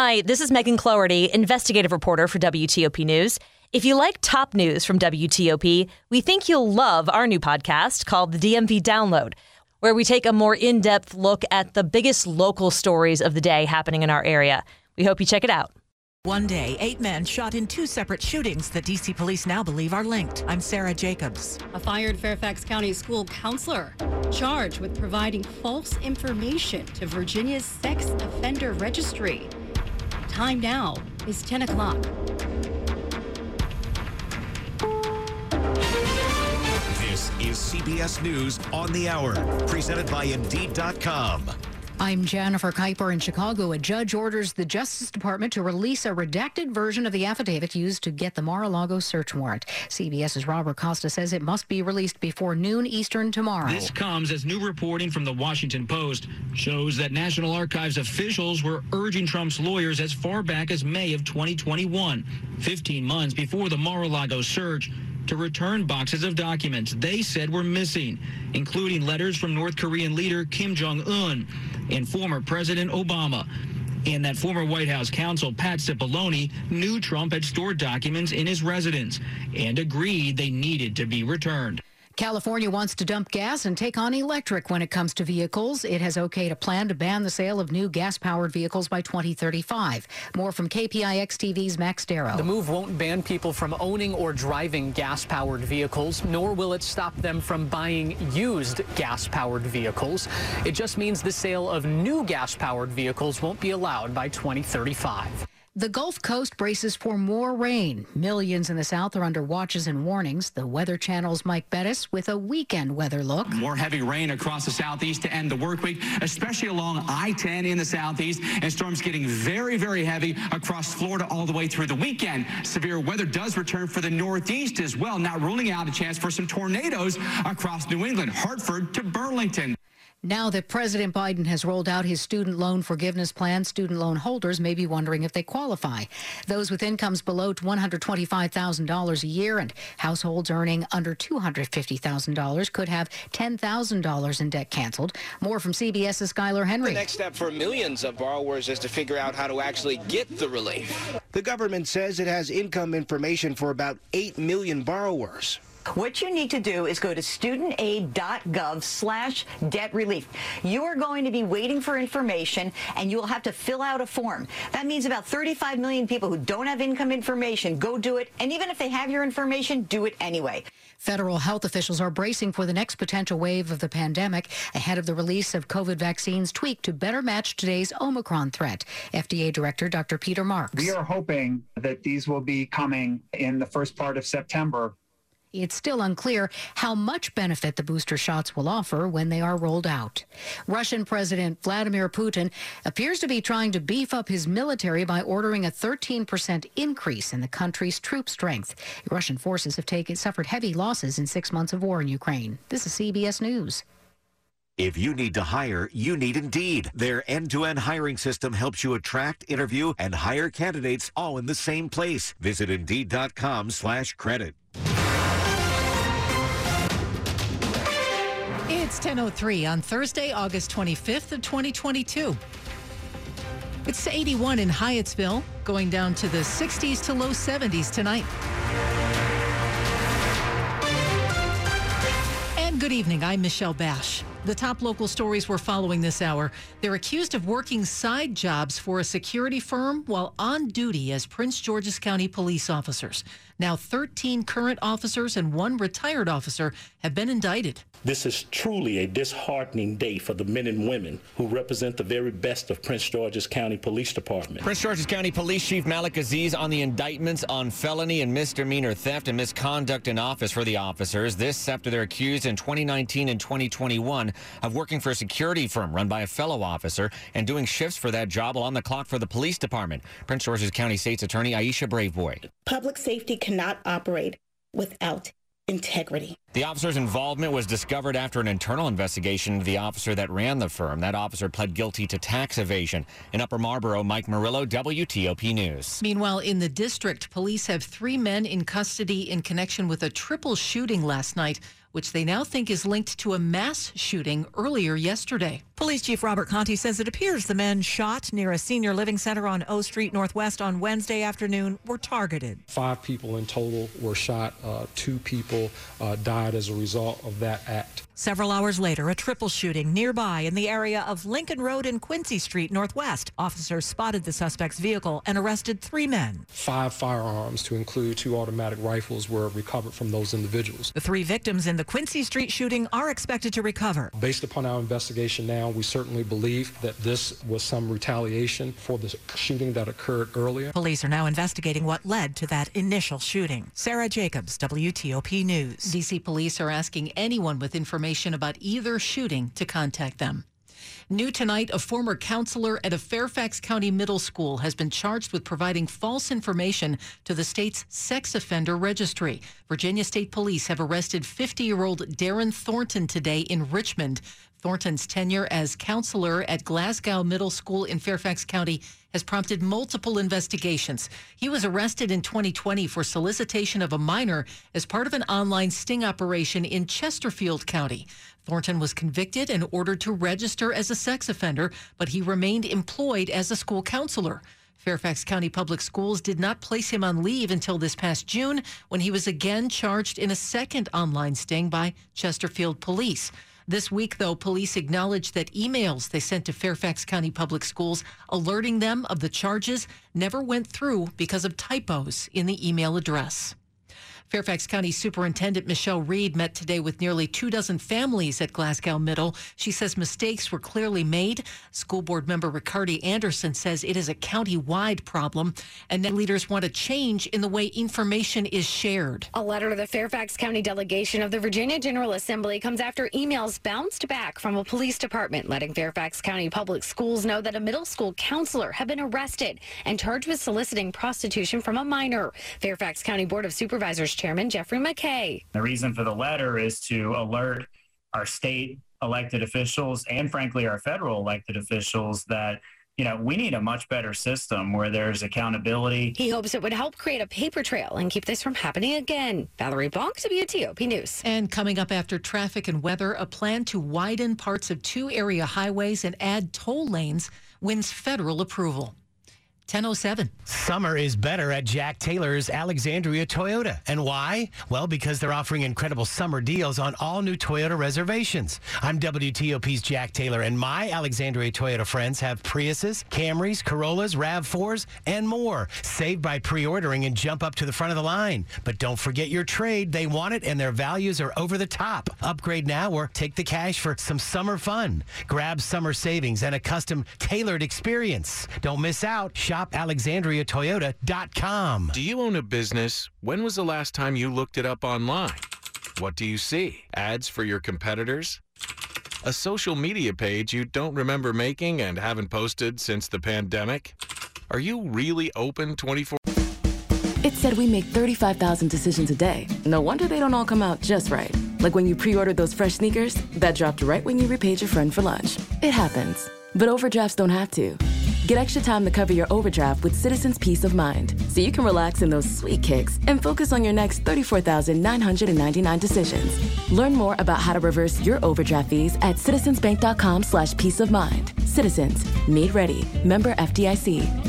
Hi, this is Megan Cloherty, investigative reporter for WTOP News. If you like top news from WTOP, we think you'll love our new podcast called the DMV Download, where we take a more in depth look at the biggest local stories of the day happening in our area. We hope you check it out. One day, eight men shot in two separate shootings that D.C. police now believe are linked. I'm Sarah Jacobs. A fired Fairfax County school counselor charged with providing false information to Virginia's sex offender registry. Time now is 10 o'clock. This is CBS News on the Hour, presented by Indeed.com. I'm Jennifer Keiper in Chicago. A judge orders the Justice Department to release a redacted version of the affidavit used to get the Mar-a-Lago search warrant. CBS's Robert Costa says it must be released before noon Eastern tomorrow. This comes as new reporting from the Washington Post shows that National Archives officials were urging Trump's lawyers as far back as May of 2021, 15 months before the Mar-a-Lago search, to return boxes of documents they said were missing, including letters from North Korean leader Kim Jong-un and former President Obama. And that former White House counsel, Pat Cipollone, knew Trump had stored documents in his residence and agreed they needed to be returned. California wants to dump gas and take on electric when it comes to vehicles. It has okayed a plan to ban the sale of new gas powered vehicles by 2035. More from KPIX TV's Max Darrow. The move won't ban people from owning or driving gas powered vehicles, nor will it stop them from buying used gas powered vehicles. It just means the sale of new gas powered vehicles won't be allowed by 2035. The Gulf Coast braces for more rain. Millions in the south are under watches and warnings. The Weather Channel's Mike Bettis with a weekend weather look. More heavy rain across the southeast to end the work week, especially along I-10 in the southeast, and storms getting very, very heavy across Florida all the way through the weekend. Severe weather does return for the northeast as well, not ruling out a chance for some tornadoes across New England, Hartford to Burlington. Now that President Biden has rolled out his student loan forgiveness plan, student loan holders may be wondering if they qualify. Those with incomes below $125,000 a year and households earning under $250,000 could have $10,000 in debt canceled. More from CBS's Skyler Henry. The next step for millions of borrowers is to figure out how to actually get the relief. The government says it has income information for about 8 million borrowers. What you need to do is go to studentaid.gov slash debt relief. You are going to be waiting for information and you will have to fill out a form. That means about 35 million people who don't have income information go do it. And even if they have your information, do it anyway. Federal health officials are bracing for the next potential wave of the pandemic ahead of the release of COVID vaccines tweaked to better match today's Omicron threat. FDA Director Dr. Peter Marks. We are hoping that these will be coming in the first part of September. It's still unclear how much benefit the booster shots will offer when they are rolled out. Russian President Vladimir Putin appears to be trying to beef up his military by ordering a 13% increase in the country's troop strength. Russian forces have taken suffered heavy losses in 6 months of war in Ukraine. This is CBS News. If you need to hire, you need Indeed. Their end-to-end hiring system helps you attract, interview, and hire candidates all in the same place. Visit Indeed.com slash credit. It's 10:03 on Thursday, August 25th of 2022. It's 81 in Hyattsville, going down to the 60s to low 70s tonight. And good evening. I'm Michelle Basch. The top local stories we're following this hour. They're accused of working side jobs for a security firm while on duty as Prince George's County police officers. Now, 13 current officers and one retired officer have been indicted. This is truly a disheartening day for the men and women who represent the very best of Prince George's County Police Department. Prince George's County Police Chief Malik Aziz on the indictments on felony and misdemeanor theft and misconduct in office for the officers. This after they're accused in 2019 and 2021 of working for a security firm run by a fellow officer and doing shifts for that job while on the clock for the police department. Prince George's County State's Attorney Aisha Braveboy. Public safety cannot operate without integrity. The officer's involvement was discovered after an internal investigation into the officer that ran the firm. That officer pled guilty to tax evasion. In Upper Marlboro, Mike Murillo, WTOP News. Meanwhile, in the district, police have three men in custody in connection with a triple shooting last night, which they now think is linked to a mass shooting earlier yesterday. Police Chief Robert Contee says it appears the men shot near a senior living center on O Street Northwest on Wednesday afternoon were targeted. Five people in total were shot. Uh, two people uh, died as a result of that act. Several hours later, a triple shooting nearby in the area of Lincoln Road and Quincy Street Northwest. Officers spotted the suspect's vehicle and arrested three men. Five firearms, to include two automatic rifles, were recovered from those individuals. The three victims in the Quincy Street shooting are expected to recover. Based upon our investigation now, we certainly believe that this was some retaliation for the shooting that occurred earlier. Police are now investigating what led to that initial shooting. Sarah Jacobs, WTOP News. DC police are asking anyone with information about either shooting to contact them. New tonight, a former counselor at a Fairfax County middle school has been charged with providing false information to the state's sex offender registry. Virginia State Police have arrested 50 year old Darren Thornton today in Richmond. Thornton's tenure as counselor at Glasgow Middle School in Fairfax County has prompted multiple investigations. He was arrested in 2020 for solicitation of a minor as part of an online sting operation in Chesterfield County. Thornton was convicted and ordered to register as a sex offender, but he remained employed as a school counselor. Fairfax County Public Schools did not place him on leave until this past June when he was again charged in a second online sting by Chesterfield Police. This week, though, police acknowledged that emails they sent to Fairfax County Public Schools alerting them of the charges never went through because of typos in the email address. Fairfax County Superintendent Michelle Reid met today with nearly two dozen families at Glasgow Middle. She says mistakes were clearly made. School board member Ricardy Anderson says it is a county-wide problem, and that leaders want a change in the way information is shared. A letter to the Fairfax County delegation of the Virginia General Assembly comes after emails bounced back from a police department letting Fairfax County Public Schools know that a middle school counselor had been arrested and charged with soliciting prostitution from a minor. Fairfax County Board of Supervisors Chairman Jeffrey McKay. The reason for the letter is to alert our state elected officials and, frankly, our federal elected officials that you know, we need a much better system where there's accountability. He hopes it would help create a paper trail and keep this from happening again. Valerie Bonk, WTOP News. And coming up after traffic and weather, a plan to widen parts of two area highways and add toll lanes wins federal approval. 1007. Summer is better at Jack Taylor's Alexandria Toyota. And why? Well, because they're offering incredible summer deals on all new Toyota reservations. I'm WTOP's Jack Taylor, and my Alexandria Toyota friends have Priuses, Camrys, Corollas, RAV4s, and more. Save by pre ordering and jump up to the front of the line. But don't forget your trade. They want it, and their values are over the top. Upgrade now or take the cash for some summer fun. Grab summer savings and a custom tailored experience. Don't miss out. Shop alexandriatoyota.com. Do you own a business? When was the last time you looked it up online? What do you see? Ads for your competitors? A social media page you don't remember making and haven't posted since the pandemic? Are you really open 24? It said we make 35,000 decisions a day. No wonder they don't all come out just right. Like when you pre ordered those fresh sneakers that dropped right when you repaid your friend for lunch. It happens. But overdrafts don't have to. Get extra time to cover your overdraft with Citizens Peace of Mind, so you can relax in those sweet kicks and focus on your next 34,999 decisions. Learn more about how to reverse your overdraft fees at citizensbank.com slash peace of mind. Citizens, made ready. Member FDIC.